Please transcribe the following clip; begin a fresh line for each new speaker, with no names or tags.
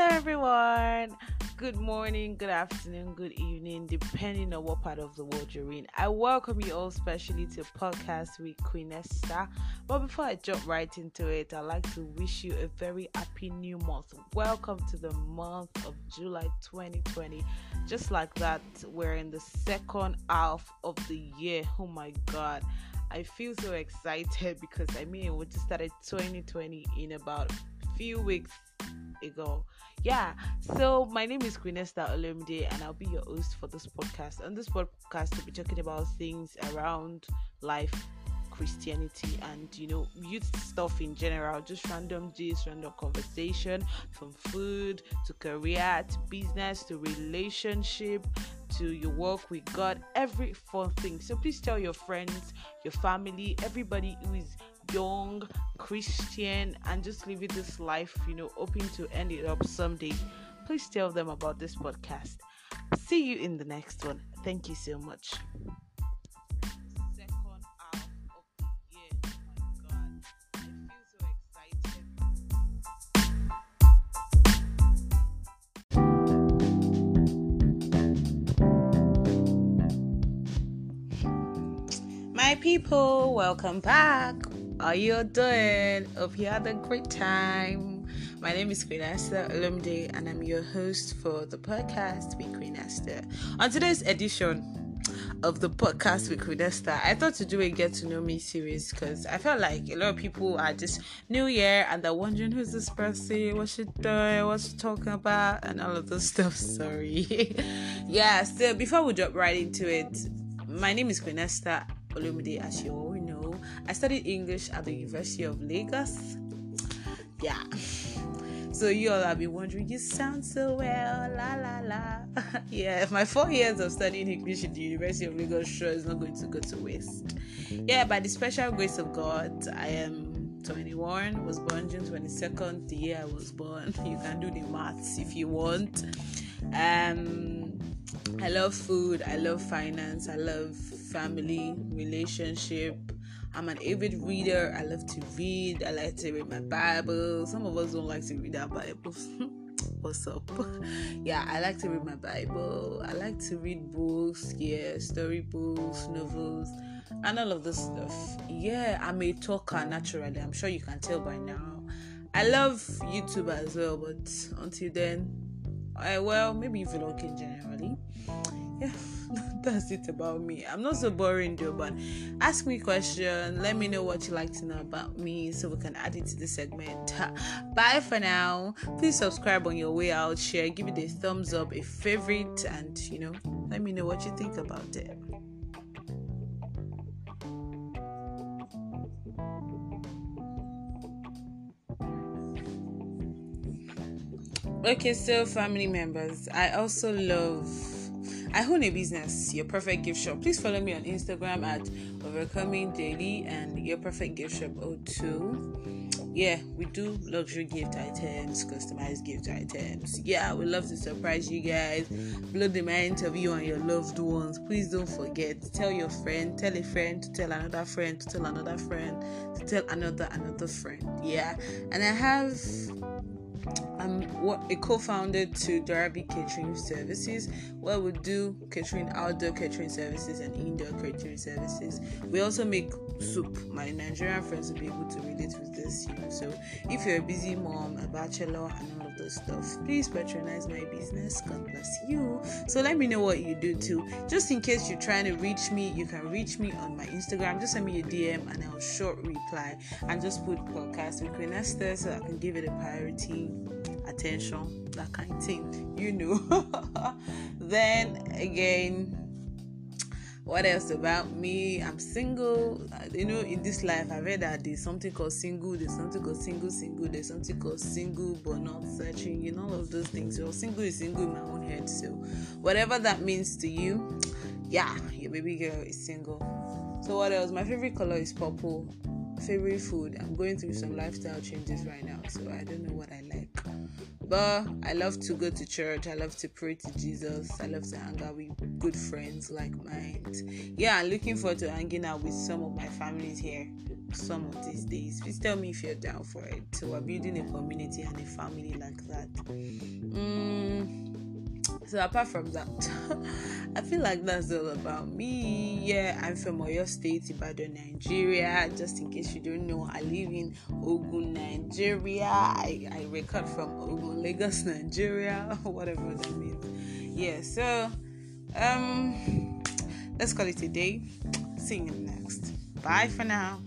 Hello, everyone. Good morning, good afternoon, good evening, depending on what part of the world you're in. I welcome you all, especially to podcast with Queen Esther. But before I jump right into it, I'd like to wish you a very happy new month. Welcome to the month of July 2020. Just like that, we're in the second half of the year. Oh my God. I feel so excited because I mean, we just started 2020 in about few weeks ago. Yeah, so my name is Queen Esther Olumide, and I'll be your host for this podcast. On this podcast, we'll be talking about things around life, Christianity, and you know, youth stuff in general, just random gist, random conversation from food to career to business to relationship to your work with God, every fun thing. So please tell your friends, your family, everybody who is young Christian and just living this life, you know, hoping to end it up someday, please tell them about this podcast. See you in the next one. Thank you so much. My people, welcome back. How you doing? Hope you had a great time. My name is Queen Esther Olumide, and I'm your host for the podcast with Queen Esther. On today's edition of the podcast with Queen Esther, I thought to do a get to know me series because I felt like a lot of people are just new year and they're wondering who's this person, what's she doing, what's she talking about, and all of this stuff. Sorry. yeah, So before we jump right into it, my name is Queen Esther Olumide, as you. I studied English at the University of Lagos. Yeah. So you all have been wondering, you sound so well, la la la. yeah, my four years of studying English at the University of Lagos sure is not going to go to waste. Yeah, by the special grace of God, I am 21, was born June 22nd, the year I was born. You can do the maths if you want. Um I love food, I love finance, I love family, relationship, I'm an avid reader. I love to read. I like to read my Bible. Some of us don't like to read our Bibles. What's up? Yeah, I like to read my Bible. I like to read books, yeah, storybooks, novels, and all of this stuff. Yeah, I'm a talker naturally. I'm sure you can tell by now. I love YouTube as well, but until then, I well, maybe vlogging generally. Yeah. that's it about me. I'm not so boring though, but ask me question. Let me know what you like to know about me so we can add it to the segment. Bye for now. Please subscribe on your way out, share, give it a thumbs up, a favorite, and you know, let me know what you think about it. Okay, so family members, I also love I own a business, Your Perfect Gift Shop. Please follow me on Instagram at Overcoming Daily and Your Perfect Gift Shop 02. Yeah, we do luxury gift items, customized gift items. Yeah, we love to surprise you guys, blow the mind of you and your loved ones. Please don't forget, tell your friend, tell a friend, to tell another friend, to tell another friend, to tell another another friend. Yeah, and I have Um, I'm a co-founder to Darby Catering Services, where we do catering, outdoor catering services, and indoor catering services. We also make soup. My Nigerian friends will be able to relate with this, you know. So if you're a busy mom, a bachelor, and all of those stuff, please patronize my business. God bless you. So let me know what you do too. Just in case you're trying to reach me, you can reach me on my Instagram. Just send me a DM and I'll short reply and just put podcast with Queen Esther so I can give it a priority attention, that kind of thing, you know. then again, what else about me? I'm single. You know, in this life, I read that there's something called single, there's something called single, single, there's something called single but not searching, you know, all of those things. So, single is single in my own head. So, whatever that means to you, yeah, your baby girl is single. So, what else? My favorite color is purple. Favorite food. I'm going through some lifestyle changes right now, so I don't know what I like But I love to go to church. I love to pray to Jesus. I love to hang out with good friends like mine. Yeah, I'm looking forward to hanging out with some of my families here some of these days. Please tell me if you're down for it. So we're building a community and a family like that. Mm, so apart from that, I feel like that's all about me. Yeah, I'm from Oyo State, Ibadan, Nigeria. Just in case you don't know, I live in Ogun, Nigeria. I, I record from Ogun, Lagos, Nigeria, whatever that means. Yeah, so um let's call it a day. See you next. Bye for now.